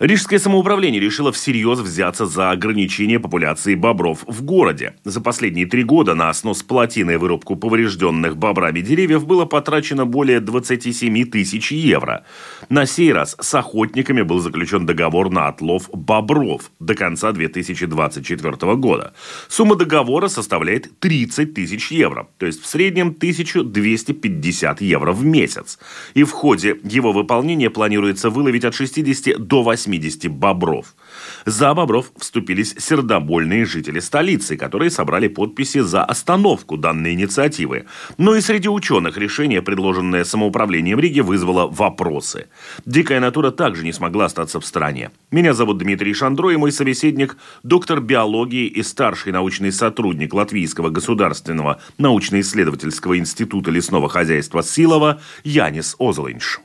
Рижское самоуправление решило всерьез взяться за ограничение популяции бобров в городе. За последние три года на снос плотины и вырубку поврежденных бобрами деревьев было потрачено более 27 тысяч евро. На сей раз с охотниками был заключен договор на отлов бобров до конца 2024 года. Сумма договора составляет 30 тысяч евро, то есть в среднем 1250 евро в месяц. И в ходе его выполнения планируется выловить от 60 до 80 80 бобров. За бобров вступились сердобольные жители столицы, которые собрали подписи за остановку данной инициативы. Но и среди ученых решение, предложенное самоуправлением Риги, вызвало вопросы. Дикая натура также не смогла остаться в стороне. Меня зовут Дмитрий Шандро, и мой собеседник – доктор биологии и старший научный сотрудник Латвийского государственного научно-исследовательского института лесного хозяйства Силова Янис Озолинш.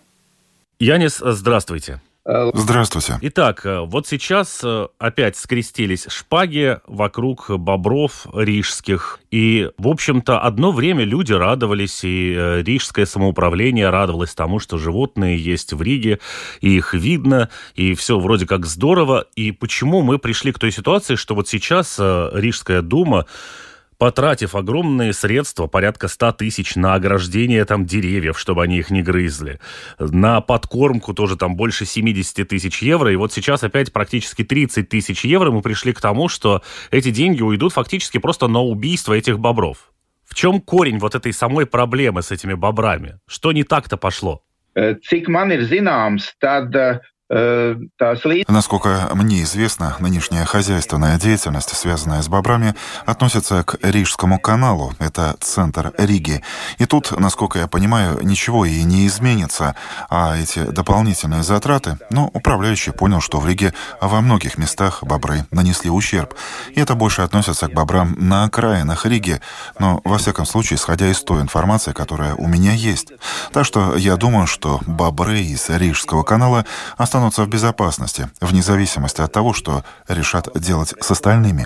Янис, здравствуйте. Здравствуйте. Итак, э, вот сейчас э, опять скрестились шпаги вокруг бобров рижских. И, в общем-то, одно время люди радовались, и э, рижское самоуправление радовалось тому, что животные есть в Риге, и их видно, и все вроде как здорово. И почему мы пришли к той ситуации, что вот сейчас Рижская дума потратив огромные средства, порядка 100 тысяч на ограждение там деревьев, чтобы они их не грызли, на подкормку тоже там больше 70 тысяч евро, и вот сейчас опять практически 30 тысяч евро мы пришли к тому, что эти деньги уйдут фактически просто на убийство этих бобров. В чем корень вот этой самой проблемы с этими бобрами? Что не так-то пошло? Cik man ir zināms, tad Насколько мне известно, нынешняя хозяйственная деятельность, связанная с бобрами, относится к Рижскому каналу. Это центр Риги. И тут, насколько я понимаю, ничего и не изменится. А эти дополнительные затраты, ну, управляющий понял, что в Риге во многих местах бобры нанесли ущерб. И это больше относится к бобрам на окраинах Риги. Но, во всяком случае, исходя из той информации, которая у меня есть. Так что я думаю, что бобры из Рижского канала останутся останутся в безопасности, вне зависимости от того, что решат делать с остальными.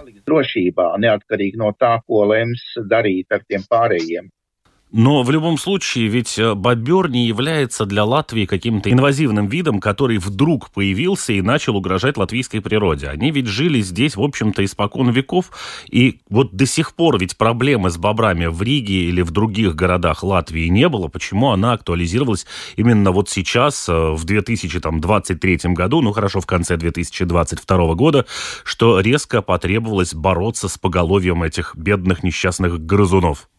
Но в любом случае, ведь э, бобер не является для Латвии каким-то инвазивным видом, который вдруг появился и начал угрожать латвийской природе. Они ведь жили здесь, в общем-то, испокон веков, и вот до сих пор ведь проблемы с бобрами в Риге или в других городах Латвии не было. Почему она актуализировалась именно вот сейчас, э, в 2023 году, ну хорошо, в конце 2022 года, что резко потребовалось бороться с поголовьем этих бедных несчастных грызунов?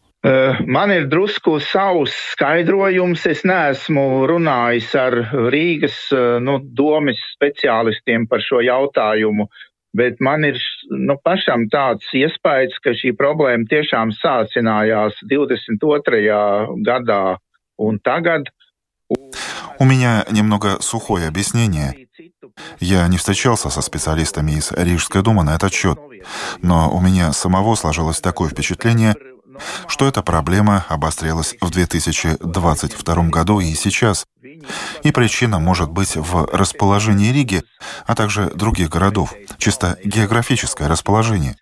Man ir drusku savs skaidrojums. Es neesmu runājis ar Rīgas nu, domas speciālistiem par šo jautājumu, bet man ir nu, pašam tāds iespējas, ka šī problēma tiešām sācinājās 22. gadā un tagad. У меня немного сухое объяснение. Я не встречался со специалистами из Рижской думы на этот счет, но у меня самого сложилось такое впечатление, что эта проблема обострилась в 2022 году и сейчас. И причина может быть в расположении Риги, а также других городов, чисто географическое расположение.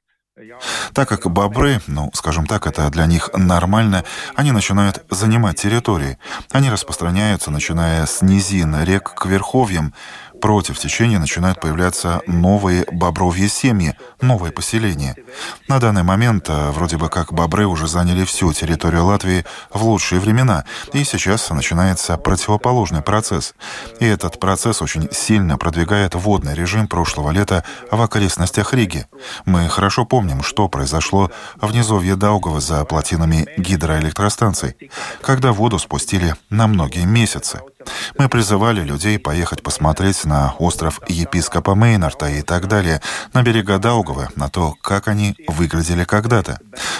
Так как бобры, ну, скажем так, это для них нормально, они начинают занимать территории. Они распространяются, начиная с низин рек к верховьям, против течения начинают появляться новые бобровьи семьи, новые поселения. На данный момент э, вроде бы как бобры уже заняли всю территорию Латвии в лучшие времена, и сейчас начинается противоположный процесс. И этот процесс очень сильно продвигает водный режим прошлого лета в окрестностях Риги. Мы хорошо помним, что произошло в низовье Даугава за плотинами гидроэлектростанций, когда воду спустили на многие месяцы. Мы призывали людей поехать посмотреть на остров епископа Мейнарта и так далее, на берега Даугавы, на то, как они выглядели когда-то.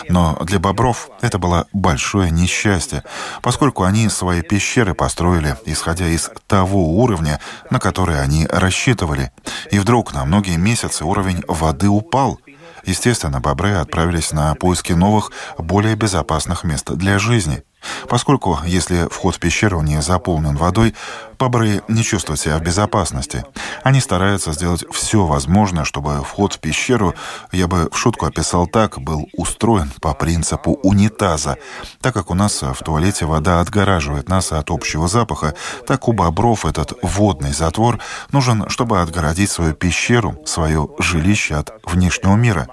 Но для бобров это было большое несчастье, поскольку они свои пещеры построили, исходя из того уровня, на который они рассчитывали. И вдруг на многие месяцы уровень воды упал. Естественно, бобры отправились на поиски новых, более безопасных мест для жизни. Поскольку, если вход в пещеру не заполнен водой, бобры не чувствуют себя в безопасности. Они стараются сделать все возможное, чтобы вход в пещеру, я бы в шутку описал так, был устроен по принципу унитаза. Так как у нас в туалете вода отгораживает нас от общего запаха, так у бобров этот водный затвор нужен, чтобы отгородить свою пещеру, свое жилище от внешнего мира.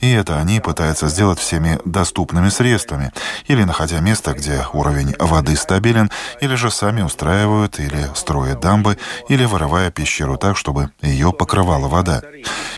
И это они пытаются сделать всеми доступными средствами, или находя место, где уровень воды стабилен, или же сами устраивают или строят дамбы, или вырывая пещеру так, чтобы ее покрывала вода.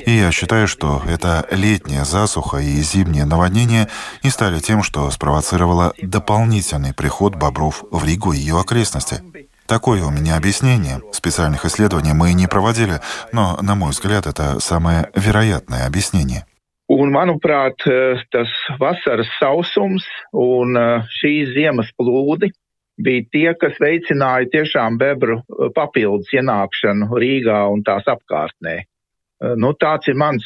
И я считаю, что эта летняя засуха и зимнее наводнение не стали тем, что спровоцировало дополнительный приход бобров в Ригу и ее окрестности. Такое у меня объяснение. Специальных исследований мы не проводили, но, на мой взгляд, это самое вероятное объяснение. Un, manuprāt, tas vasaras sausums un šīs ziemas plūdi bija tie, kas veicināja tiešām bebru papildus ienākšanu Rīgā un tās apkārtnē. Nu, tāds ir mans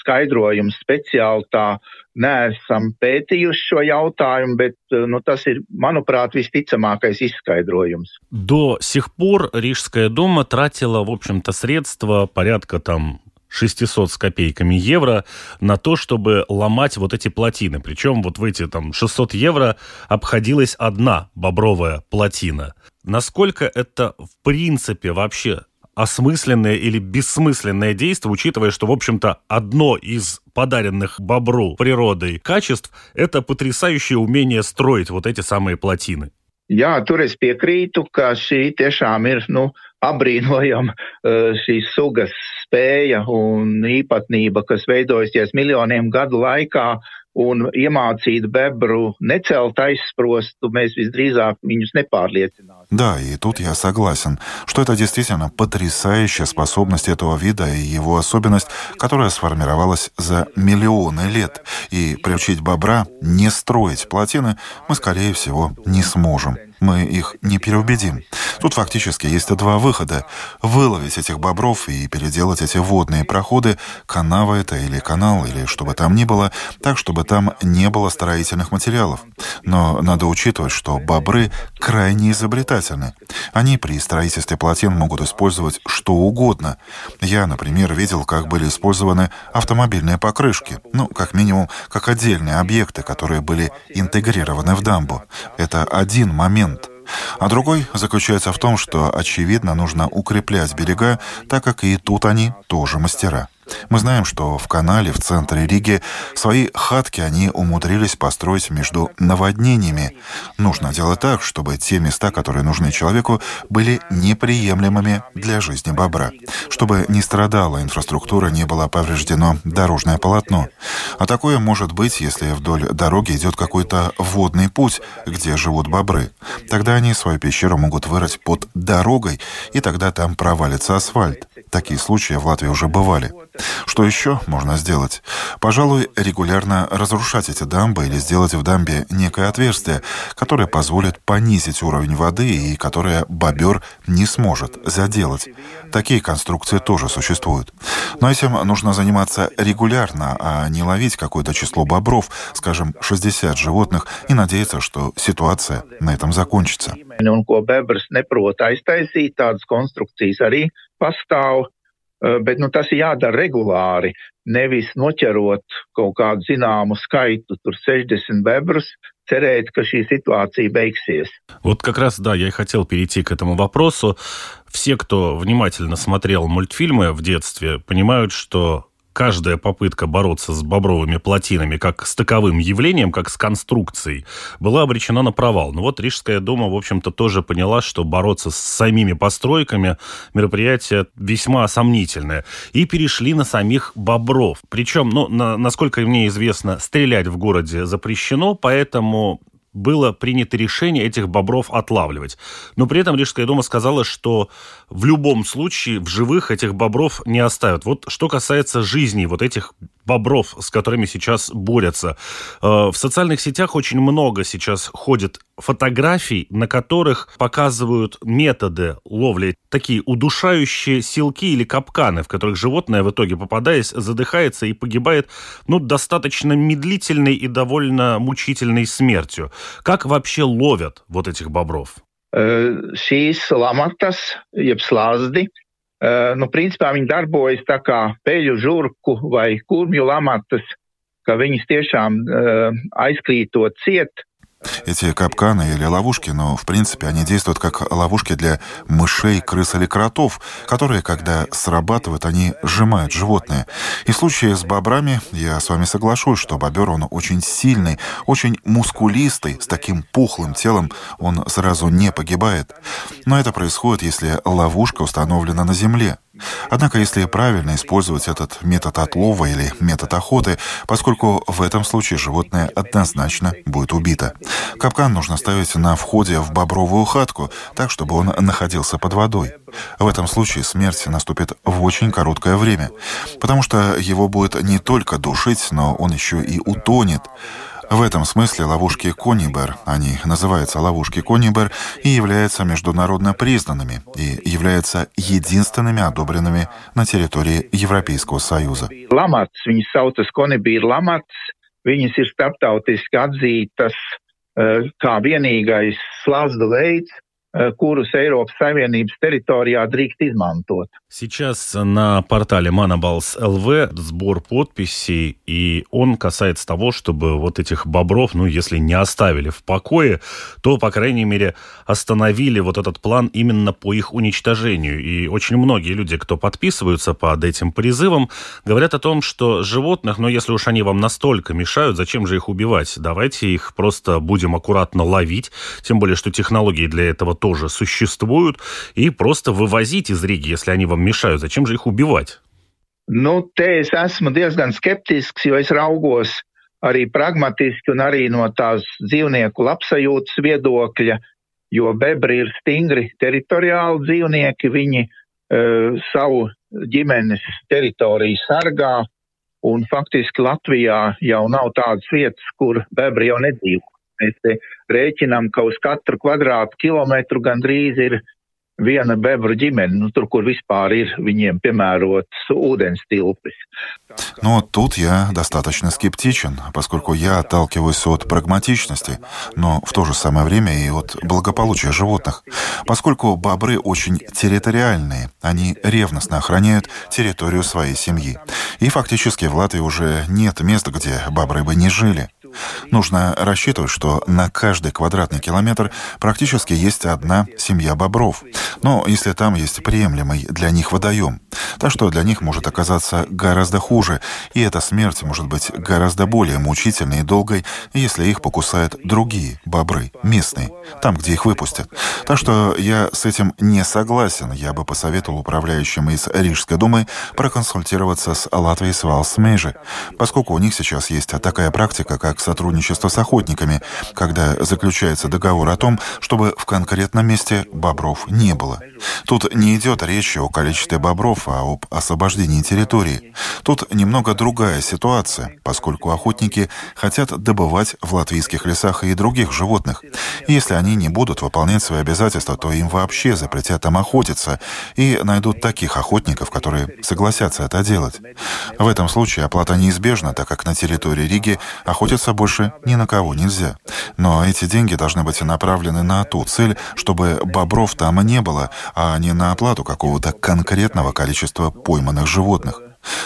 skaidrojums speciāli tā neesam pētījuši šo jautājumu, bet nu, tas ir, manuprāt, visticamākais izskaidrojums. До сих пор Рижская дума тратила, в общем-то, средства порядка там 600 с копейками евро на то, чтобы ломать вот эти плотины. Причем вот в эти там 600 евро обходилась одна бобровая плотина. Насколько это в принципе вообще осмысленное или бессмысленное действие, учитывая, что, в общем-то, одно из подаренных бобру природой качеств – это потрясающее умение строить вот эти самые плотины. Jā, tur es piekrītu, ka šī nu, apbrīnojama eh, šīs sugas spēja un īpatnība, kas veidojusies miljoniem gadu laikā, un iemācīt bebru necelt aizsprostu, mēs visdrīzāk viņus nepārliecināsim. Да, и тут я согласен, что это действительно потрясающая способность этого вида и его особенность, которая сформировалась за миллионы лет. И приучить бобра не строить плотины мы, скорее всего, не сможем мы их не переубедим. Тут фактически есть два выхода. Выловить этих бобров и переделать эти водные проходы, канава это или канал, или что бы там ни было, так, чтобы там не было строительных материалов. Но надо учитывать, что бобры крайне изобретательны. Они при строительстве плотин могут использовать что угодно. Я, например, видел, как были использованы автомобильные покрышки. Ну, как минимум, как отдельные объекты, которые были интегрированы в дамбу. Это один момент. А другой заключается в том, что, очевидно, нужно укреплять берега, так как и тут они тоже мастера. Мы знаем, что в канале в центре Риги свои хатки они умудрились построить между наводнениями. Нужно делать так, чтобы те места, которые нужны человеку, были неприемлемыми для жизни бобра. Чтобы не страдала инфраструктура, не было повреждено дорожное полотно. А такое может быть, если вдоль дороги идет какой-то водный путь, где живут бобры. Тогда они свою пещеру могут вырыть под дорогой, и тогда там провалится асфальт. Такие случаи в Латвии уже бывали. Что еще можно сделать? Пожалуй, регулярно разрушать эти дамбы или сделать в дамбе некое отверстие, которое позволит понизить уровень воды и которое бобер не сможет заделать. Такие конструкции тоже существуют. Но этим нужно заниматься регулярно, а не ловить какое-то число бобров, скажем, 60 животных, и надеяться, что ситуация на этом закончится. Pastāv. Eh, bet nu, tas ir jādara regulāri, nevis noķerot kaut kādu zināmu skaitu, tur 60 bebrus, cerēt, ka šī ситуация beigsies. Вот как раз, да, я и хотел перейти к этому вопросу. Все, кто внимательно смотрел мультфильмы в детстве, понимают, что каждая попытка бороться с бобровыми плотинами как с таковым явлением, как с конструкцией, была обречена на провал. Но вот Рижская дума, в общем-то, тоже поняла, что бороться с самими постройками мероприятие весьма сомнительное. И перешли на самих бобров. Причем, ну, на, насколько мне известно, стрелять в городе запрещено, поэтому было принято решение этих бобров отлавливать. Но при этом Рижская дума сказала, что в любом случае в живых этих бобров не оставят. Вот что касается жизни вот этих бобров, с которыми сейчас борются. Э, в социальных сетях очень много сейчас ходит фотографий, на которых показывают методы ловли, такие удушающие силки или капканы, в которых животное в итоге, попадаясь, задыхается и погибает, ну, достаточно медлительной и довольно мучительной смертью. Как вообще ловят вот этих бобров? Šīs lamatas, jeb slazdi, nu, principā viņi darbojas tā kā peļu žurku vai kurmju lamatas, ka viņas tiešām aizkrītot ciet, эти капканы или ловушки, но в принципе они действуют как ловушки для мышей, крыс или кротов, которые, когда срабатывают, они сжимают животное. И в случае с бобрами я с вами соглашусь, что бобер, он очень сильный, очень мускулистый, с таким пухлым телом он сразу не погибает. Но это происходит, если ловушка установлена на земле. Однако, если правильно использовать этот метод отлова или метод охоты, поскольку в этом случае животное однозначно будет убито. Капкан нужно ставить на входе в бобровую хатку, так, чтобы он находился под водой. В этом случае смерть наступит в очень короткое время, потому что его будет не только душить, но он еще и утонет. В этом смысле ловушки Конибер, они называются ловушки Конибер, и являются международно признанными и являются единственными одобренными на территории Европейского Союза. Viņas ir kurus Eiropas Savienības teritorijā drīkst izmantot. Сейчас на портале Manabals LV сбор подписей, и он касается того, чтобы вот этих бобров, ну, если не оставили в покое, то, по крайней мере, остановили вот этот план именно по их уничтожению. И очень многие люди, кто подписываются под этим призывом, говорят о том, что животных, ну, если уж они вам настолько мешают, зачем же их убивать? Давайте их просто будем аккуратно ловить, тем более, что технологии для этого тоже существуют, и просто вывозить из Риги, если они вам вам мешают? Зачем же их убивать? Nu, te es esmu diezgan skeptisks, jo es raugos arī pragmatiski un arī no tās dzīvnieku labsajūtas viedokļa, jo bebri ir stingri teritoriāli dzīvnieki, viņi uh, savu ģimenes teritoriju sargā, un faktiski Latvijā jau nav tādas vietas, kur bebri jau nedzīvo. Mēs rēķinām, ka uz katru kvadrātu gandrīz ir viena bebru ģimene, nu, tur, kur vispār ir viņiem piemērots ūdens tilpis. Но тут я достаточно скептичен, поскольку я отталкиваюсь от прагматичности, но в то же самое время и от благополучия животных. Поскольку бобры очень территориальные, они ревностно охраняют территорию своей семьи. И фактически в Латвии уже нет места, где бобры бы не жили. Нужно рассчитывать, что на каждый квадратный километр практически есть одна семья бобров. Но если там есть приемлемый для них водоем, так что для них может оказаться гораздо хуже, и эта смерть может быть гораздо более мучительной и долгой, если их покусают другие бобры, местные, там, где их выпустят. Так что я с этим не согласен. Я бы посоветовал управляющим из Рижской думы проконсультироваться с Латвией Свалсмейжи, поскольку у них сейчас есть такая практика, как сотрудничество с охотниками, когда заключается договор о том, чтобы в конкретном месте бобров не было. Тут не идет речь о количестве бобров, а об освобождении территории. Тут немного другая ситуация, поскольку охотники хотят добывать в латвийских лесах и других животных. Если они не будут выполнять свои обязательства, то им вообще запретят там охотиться и найдут таких охотников, которые согласятся это делать. В этом случае оплата неизбежна, так как на территории Риги охотиться больше ни на кого нельзя. Но эти деньги должны быть направлены на ту цель, чтобы бобров там не было, а не на оплату какого-то конкретного количества пойманных животных.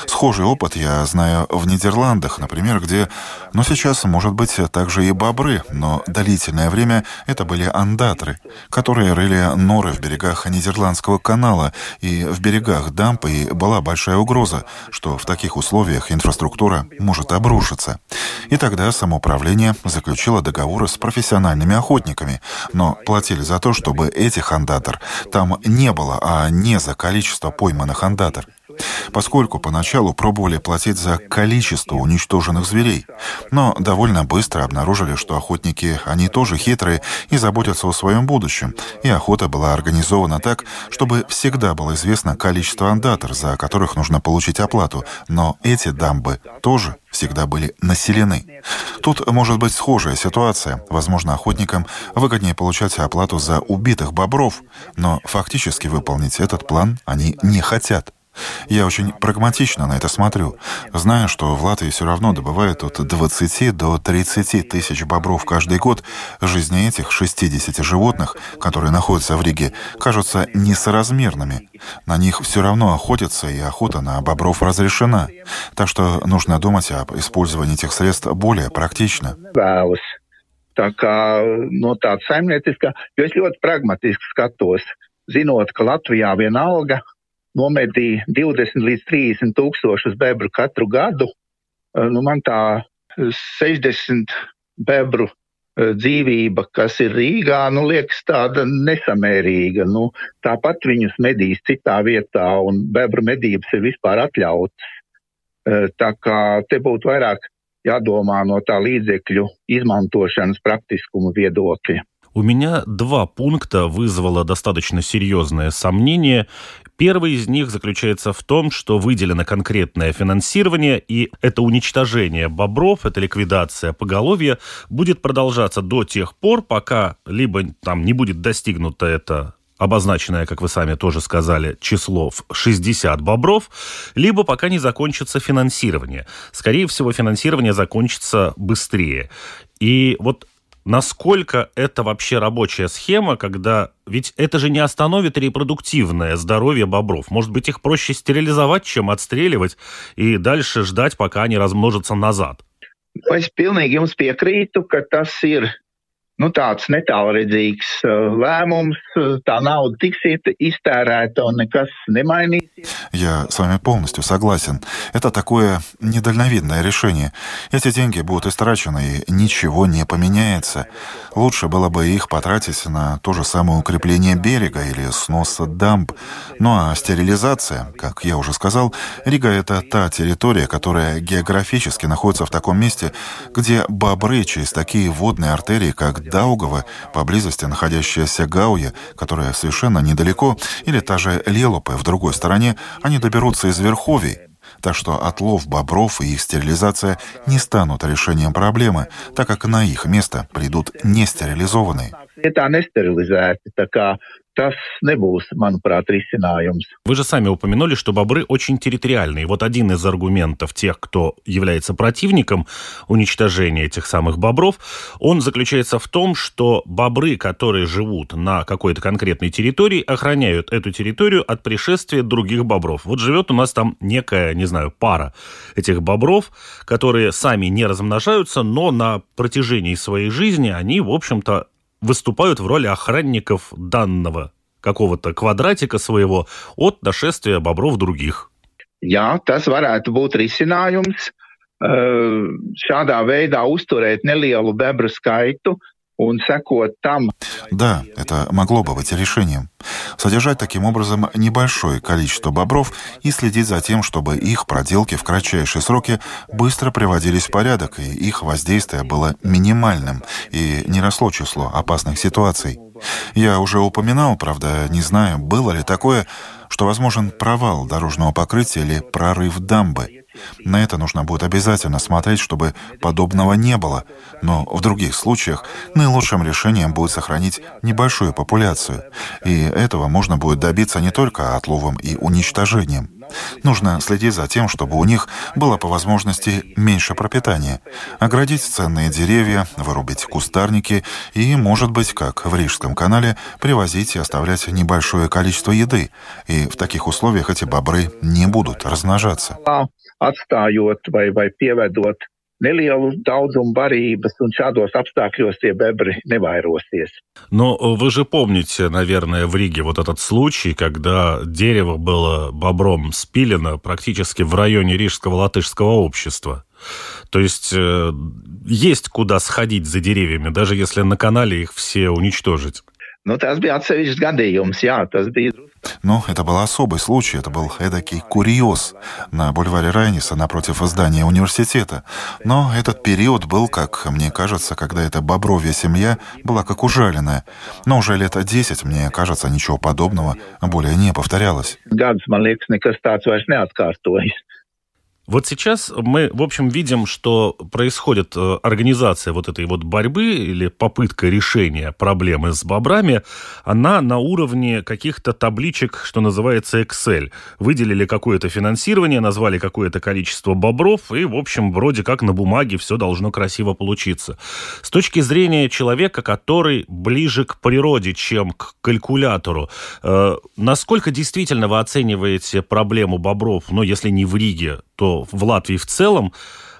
Схожий опыт я знаю в Нидерландах, например, где, ну сейчас, может быть, также и бобры, но длительное время это были андатры, которые рыли норы в берегах Нидерландского канала, и в берегах дампы и была большая угроза, что в таких условиях инфраструктура может обрушиться. И тогда самоуправление заключило договоры с профессиональными охотниками, но платили за то, чтобы этих андатор там не было, а не за количество пойманных андатор. Поскольку поначалу пробовали платить за количество уничтоженных зверей, но довольно быстро обнаружили, что охотники, они тоже хитрые и заботятся о своем будущем, и охота была организована так, чтобы всегда было известно количество андатор, за которых нужно получить оплату, но эти дамбы тоже всегда были населены. Тут может быть схожая ситуация. Возможно, охотникам выгоднее получать оплату за убитых бобров, но фактически выполнить этот план они не хотят. Я очень прагматично на это смотрю, зная, что в Латвии все равно добывают от 20 до 30 тысяч бобров каждый год. Жизни этих 60 животных, которые находятся в Риге, кажутся несоразмерными. На них все равно охотятся, и охота на бобров разрешена. Так что нужно думать об использовании этих средств более практично. Tā kā no tāda saimnieciska, jo es ļoti pragmatiski skatos, zinot, ka Latvijā vienalga nomedīja 20 līdz 30 tūkstošus bebru katru gadu. Eh, nu, man tā 60 bebru eh, dzīvība, kas ir Rīgā, nu, liekas tāda nesamērīga. Nu, tāpat viņus medīs citā vietā, un bebru medības ir vispār atļautas. Eh, tā kā te būtu vairāk jādomā no tā līdzekļu izmantošanas praktiskuma viedokļa. У меня два пункта вызвало достаточно серьезное сомнение. Первый из них заключается в том, что выделено конкретное финансирование, и это уничтожение бобров, это ликвидация поголовья будет продолжаться до тех пор, пока либо там не будет достигнуто это обозначенное, как вы сами тоже сказали, число в 60 бобров, либо пока не закончится финансирование. Скорее всего, финансирование закончится быстрее. И вот насколько это вообще рабочая схема, когда... Ведь это же не остановит репродуктивное здоровье бобров. Может быть, их проще стерилизовать, чем отстреливать, и дальше ждать, пока они размножатся назад. Es pilnīgi jums piekrītu, ka tas ir nu, tāds netālredzīgs uh, lēmums, tā nauda tiks iztērēta un nekas nemainīsies. Я с вами полностью согласен. Это такое недальновидное решение. Эти деньги будут истрачены, и ничего не поменяется. Лучше было бы их потратить на то же самое укрепление берега или снос дамб. Ну а стерилизация, как я уже сказал, Рига — это та территория, которая географически находится в таком месте, где бобры через такие водные артерии, как Даугава, поблизости находящаяся Гауя, которая совершенно недалеко, или та же Лелопе в другой стороне, они доберутся из Верховий, так что отлов бобров и их стерилизация не станут решением проблемы, так как на их место придут нестерилизованные. Tas nebūs, manuprāt, risinājums. Вы же сами упомянули, что бобры очень территориальные. Вот один из аргументов тех, кто является противником уничтожения этих самых бобров, он заключается в том, что бобры, которые живут на какой-то конкретной территории, охраняют эту территорию от пришествия других бобров. Вот живет у нас там некая, не знаю, пара этих бобров, которые сами не размножаются, но на протяжении своей жизни они, в общем-то, выступают в роли охранников данного какого-то квадратика своего от нашествия бобров других. Jā, tas varētu būt risinājums. Šādā veidā uzturēt nelielu bebru skaitu, Да, это могло бы быть решением. Содержать таким образом небольшое количество бобров и следить за тем, чтобы их проделки в кратчайшие сроки быстро приводились в порядок, и их воздействие было минимальным, и не росло число опасных ситуаций. Я уже упоминал, правда, не знаю, было ли такое, что возможен провал дорожного покрытия или прорыв дамбы. На это нужно будет обязательно смотреть, чтобы подобного не было. Но в других случаях наилучшим решением будет сохранить небольшую популяцию. И этого можно будет добиться не только отловом и уничтожением. Нужно следить за тем, чтобы у них было по возможности меньше пропитания, оградить ценные деревья, вырубить кустарники и, может быть, как в Рижском канале, привозить и оставлять небольшое количество еды. И в таких условиях эти бобры не будут размножаться atstājot vai, vai pievedot nelielu daudzumu barības, un šādos apstākļos tie бебры nevairosies. Но вы же помните, наверное, в Риге вот этот случай, когда дерево было бобром спилено практически в районе Рижского латышского общества. То есть э, есть куда сходить за деревьями, даже если на канале их все уничтожить. Nu, tas bija atsevišķs gadījums, jā, tas bija Но это был особый случай, это был эдакий курьез на бульваре Райниса напротив здания университета. Но этот период был, как мне кажется, когда эта бобровья семья была как ужаленная. Но уже лет десять, мне кажется, ничего подобного более не повторялось. Вот сейчас мы, в общем, видим, что происходит э, организация вот этой вот борьбы или попытка решения проблемы с бобрами, она на уровне каких-то табличек, что называется Excel. Выделили какое-то финансирование, назвали какое-то количество бобров, и, в общем, вроде как на бумаге все должно красиво получиться. С точки зрения человека, который ближе к природе, чем к калькулятору, э, насколько действительно вы оцениваете проблему бобров, ну, если не в Риге, то в Латвии в целом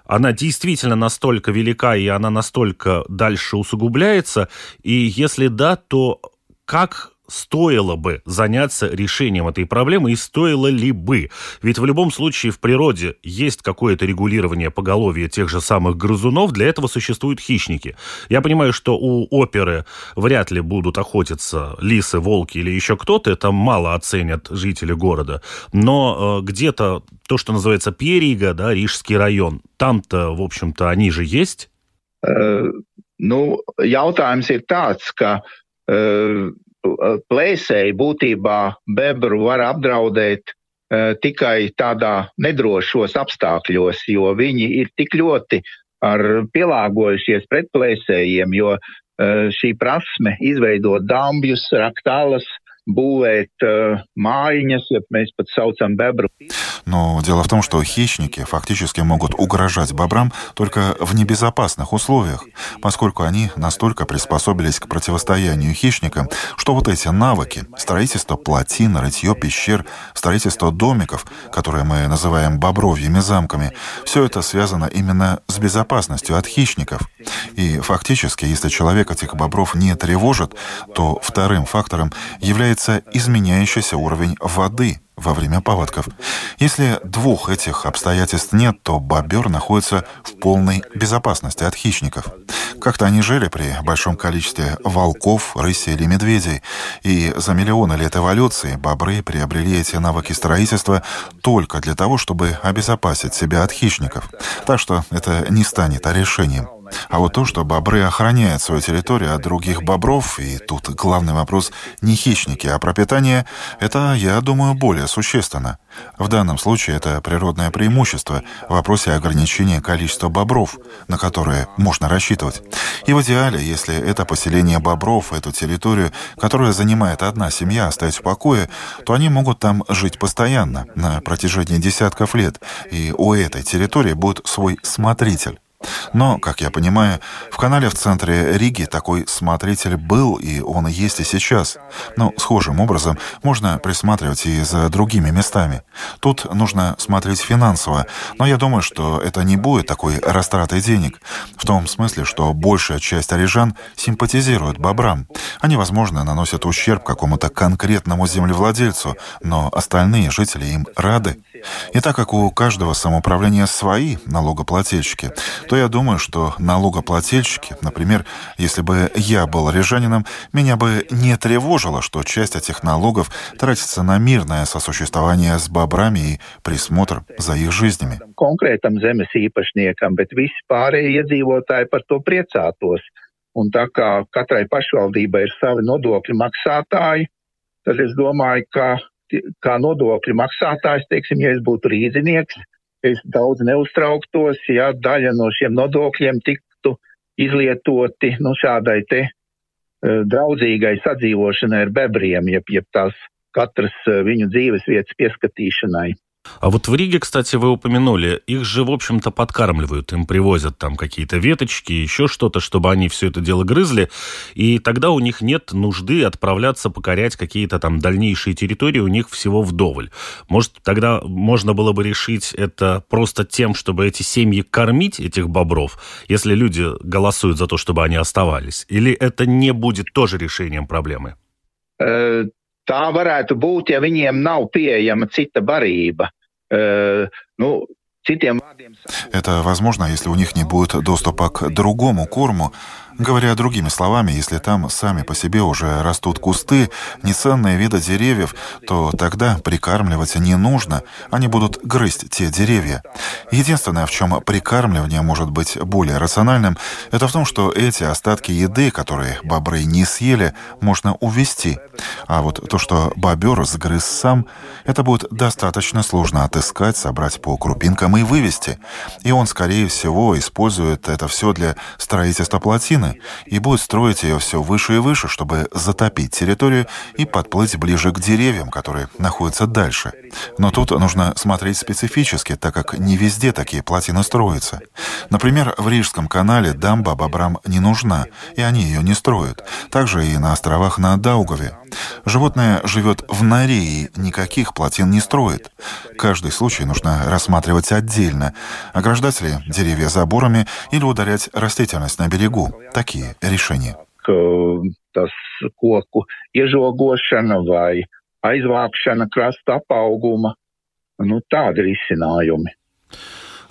она действительно настолько велика и она настолько дальше усугубляется? И если да, то как стоило бы заняться решением этой проблемы и стоило ли бы? Ведь в любом случае в природе есть какое-то регулирование поголовья тех же самых грызунов, для этого существуют хищники. Я понимаю, что у оперы вряд ли будут охотиться лисы, волки или еще кто-то, это мало оценят жители города, но э, где-то то, что называется Перига, да, Рижский район, там-то, в общем-то, они же есть? Uh, nu, jautājums ir tāds, plēsēji būtībā bebru var apdraudēt uh, tikai tādā nedrošos apstākļos, jo viņi ir tik ļoti pielāgojušies pret plēsējiem, jo uh, šī prasme izveidot dambjus, raktālas, būvēt mājiņas, ja mēs pat saucam bebru. Но дело в том, что хищники фактически могут угрожать бобрам только в небезопасных условиях, поскольку они настолько приспособились к противостоянию хищникам, что вот эти навыки — строительство плотин, рытье пещер, строительство домиков, которые мы называем бобровьими замками — все это связано именно с безопасностью от хищников. И фактически, если человек этих бобров не тревожит, то вторым фактором является изменяющийся уровень воды — во время поводков. Если двух этих обстоятельств нет, то бобер находится в полной безопасности от хищников. Как-то они жили при большом количестве волков, рыси или медведей, и за миллионы лет эволюции бобры приобрели эти навыки строительства только для того, чтобы обезопасить себя от хищников. Так что это не станет решением. А вот то, что бобры охраняют свою территорию от других бобров, и тут главный вопрос не хищники, а пропитание, это, я думаю, более существенно. В данном случае это природное преимущество в вопросе ограничения количества бобров, на которые можно рассчитывать. И в идеале, если это поселение бобров, эту территорию, которая занимает одна семья, оставить в покое, то они могут там жить постоянно, на протяжении десятков лет, и у этой территории будет свой смотритель. Но, как я понимаю, в канале в центре Риги такой смотритель был, и он есть и сейчас. Но схожим образом можно присматривать и за другими местами. Тут нужно смотреть финансово, но я думаю, что это не будет такой растратой денег. В том смысле, что большая часть арижан симпатизирует бобрам. Они, возможно, наносят ущерб какому-то конкретному землевладельцу, но остальные жители им рады. И так как у каждого самоуправления свои налогоплательщики, то я думаю, что налогоплательщики, например, если бы я был рижанином, меня бы не тревожило, что часть этих налогов тратится на мирное сосуществование с бобрами и присмотр за их жизнями. Un tā kā katrai pašvaldībai ir savi nodokļu maksātāji, tad es domāju, ka kā nodokļu maksātājs, teiksim, ja es būtu rīznieks, es daudz neuztrauktos, ja daļa no šiem nodokļiem tiktu izlietoti nu, šādai te uh, draudzīgai sadzīvošanai ar bebriem, jeb, jeb tās katras uh, viņu dzīves vietas pieskatīšanai. А вот в Риге, кстати, вы упомянули, их же, в общем-то, подкармливают. Им привозят там какие-то веточки, еще что-то, чтобы они все это дело грызли. И тогда у них нет нужды отправляться покорять какие-то там дальнейшие территории, у них всего вдоволь. Может, тогда можно было бы решить это просто тем, чтобы эти семьи кормить, этих бобров, если люди голосуют за то, чтобы они оставались? Или это не будет тоже решением проблемы? Э, tā varētu būt, ja viņiem nav pieejama cita barība. Uh, nu, Это возможно, если у них не будет доступа к другому корму. Говоря другими словами, если там сами по себе уже растут кусты, неценные виды деревьев, то тогда прикармливать не нужно, они будут грызть те деревья. Единственное, в чем прикармливание может быть более рациональным, это в том, что эти остатки еды, которые бобры не съели, можно увести. А вот то, что бобер сгрыз сам, это будет достаточно сложно отыскать, собрать по крупинкам и вывести. И он, скорее всего, использует это все для строительства плотины и будет строить ее все выше и выше, чтобы затопить территорию и подплыть ближе к деревьям, которые находятся дальше. Но тут нужно смотреть специфически, так как не везде такие плотины строятся. Например, в Рижском канале дамба бобрам не нужна, и они ее не строят. Также и на островах на Даугаве. Животное живет в норе и никаких плотин не строит. Каждый случай нужно рассматривать отдельно. Ограждать ли деревья заборами или удалять растительность на берегу. Такие решения. Tas koku iežogošana vai aizvākšana krasta apauguma. Nu, tādi risinājumi.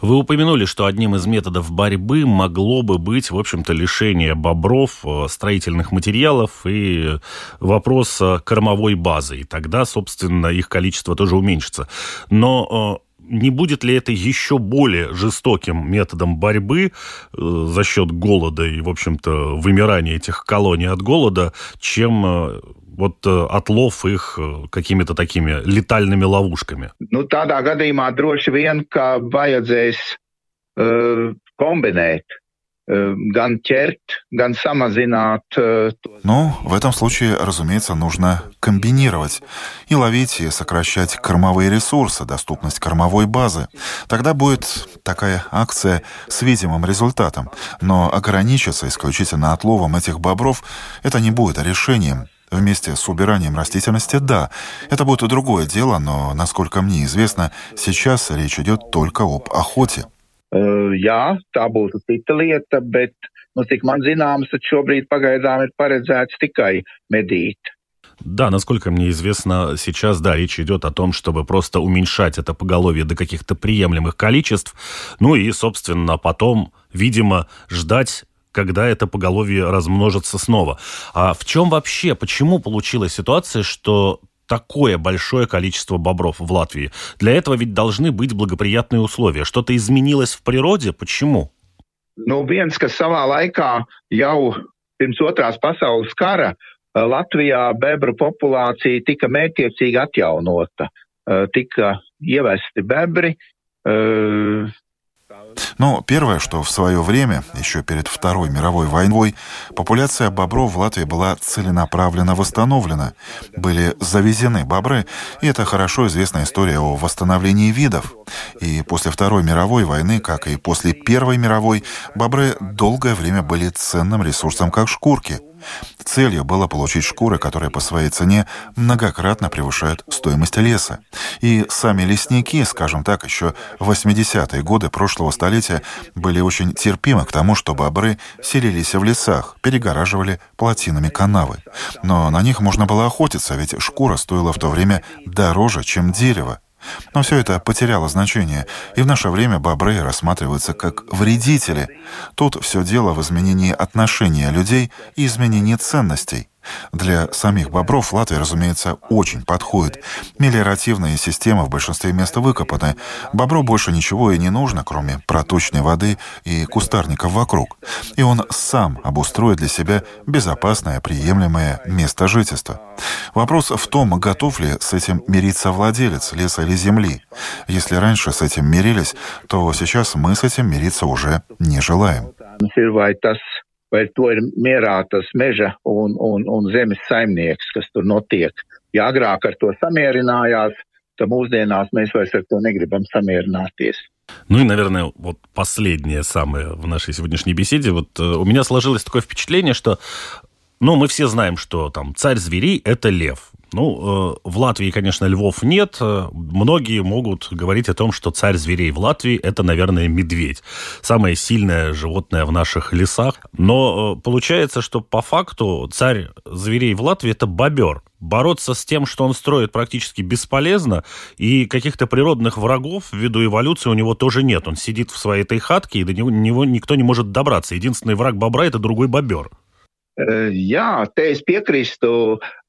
Вы упомянули, что одним из методов борьбы могло бы быть, в общем-то, лишение бобров э, строительных материалов и вопрос э, кормовой базы. И тогда, собственно, их количество тоже уменьшится. Но э, не будет ли это еще более жестоким методом борьбы за счет голода и, в общем-то, вымирания этих колоний от голода, чем вот отлов их какими-то такими летальными ловушками? Nu, tādā gadījumā droši vien, ka vajadzēs kombinēt ķert, gan samazināt. Ну, в этом случае, разумеется, нужно комбинировать и ловить, и сокращать кормовые ресурсы, доступность кормовой базы. Тогда будет такая акция с видимым результатом. Но ограничиться исключительно отловом этих бобров — это не будет решением. Вместе с убиранием растительности, да, это будет другое дело, но, насколько мне известно, сейчас речь идет только об охоте. Jā, tā būtu cita lieta, bet, nu, cik man zināms, tad šobrīd pagaidām ir paredzēts tikai medīt. Да, насколько мне известно, сейчас, да, речь идет о том, чтобы просто уменьшать это поголовье до каких-то приемлемых количеств, ну и, собственно, потом, видимо, ждать когда это поголовье размножится снова. А в чем вообще, почему получилась ситуация, что такое большое количество бобров в Латвии? Для этого ведь должны быть благоприятные условия. Что-то изменилось в природе? Почему? Nu, viens, kas savā laikā jau pirms otrās pasaules kara Latvijā bebru populācija tika mērķiecīgi atjaunota. Tika ievesti bebri, ну, первое, что в свое время, еще перед Второй мировой войной, популяция бобров в Латвии была целенаправленно восстановлена. Были завезены бобры, и это хорошо известная история о восстановлении видов. И после Второй мировой войны, как и после Первой мировой, бобры долгое время были ценным ресурсом как шкурки – Целью было получить шкуры, которые по своей цене многократно превышают стоимость леса. И сами лесники, скажем так, еще в 80-е годы прошлого столетия были очень терпимы к тому, что бобры селились в лесах, перегораживали плотинами канавы. Но на них можно было охотиться, ведь шкура стоила в то время дороже, чем дерево. Но все это потеряло значение, и в наше время бобры рассматриваются как вредители. Тут все дело в изменении отношения людей и изменении ценностей. Для самих бобров Латвия, разумеется, очень подходит. Мелиоративные системы в большинстве мест выкопаны. Бобру больше ничего и не нужно, кроме проточной воды и кустарников вокруг. И он сам обустроит для себя безопасное, приемлемое место жительства. Вопрос в том, готов ли с этим мириться владелец леса или земли. Если раньше с этим мирились, то сейчас мы с этим мириться уже не желаем vai to ir mierā tas meža un, un, un zemes saimnieks, kas tur notiek. Ja agrāk ar to samierinājās, то mūsdienās mēs vairs ar to negribam samierināties. Ну и, наверное, вот последнее самое в нашей сегодняшней беседе. Вот э, у меня сложилось такое впечатление, что, ну, мы все знаем, что там царь зверей – это лев. Ну, э, в Латвии, конечно, львов нет. Э, многие могут говорить о том, что царь зверей в Латвии – это, наверное, медведь. Самое сильное животное в наших лесах. Но э, получается, что по факту царь зверей в Латвии – это бобер. Бороться с тем, что он строит, практически бесполезно, и каких-то природных врагов ввиду эволюции у него тоже нет. Он сидит в своей этой хатке, и до него никто не может добраться. Единственный враг бобра – это другой бобер. Jā, te es piekrīstu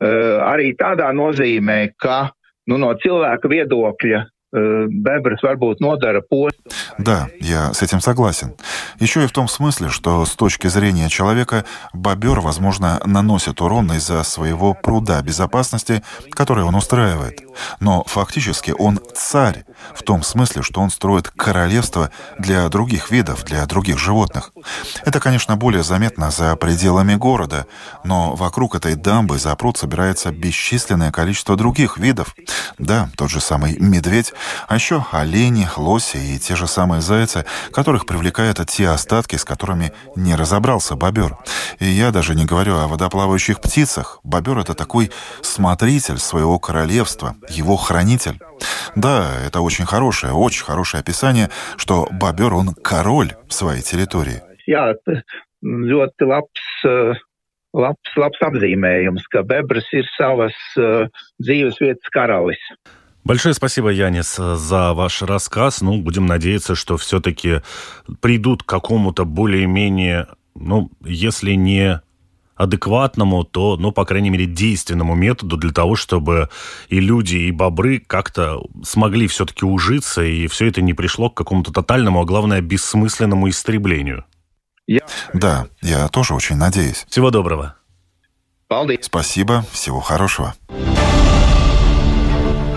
arī tādā nozīmē, ka nu, no cilvēka viedokļa Э, бебрс varbūt nodara postu. Да, я с этим согласен. Еще и в том смысле, что с точки зрения человека бобер, возможно, наносит урон из-за своего пруда безопасности, который он устраивает. Но фактически он царь, в том смысле, что он строит королевство для других видов, для других животных. Это, конечно, более заметно за пределами города, но вокруг этой дамбы за пруд собирается бесчисленное количество других видов. Да, тот же самый медведь а еще олени, лоси и те же самые зайцы, которых привлекают те остатки, с которыми не разобрался бобер. И я даже не говорю о водоплавающих птицах. Бобер — это такой смотритель своего королевства, его хранитель. Да, это очень хорошее, очень хорошее описание, что бобер, он король своей территории. Jā, ļoti labs, labs, labs apzīmējums, ka. Большое спасибо, Янис, за ваш рассказ. Ну, будем надеяться, что все-таки придут к какому-то более-менее, ну, если не адекватному, то, ну, по крайней мере, действенному методу для того, чтобы и люди, и бобры как-то смогли все-таки ужиться, и все это не пришло к какому-то тотальному, а главное, бессмысленному истреблению. Да, я тоже очень надеюсь. Всего доброго. Спасибо, всего хорошего.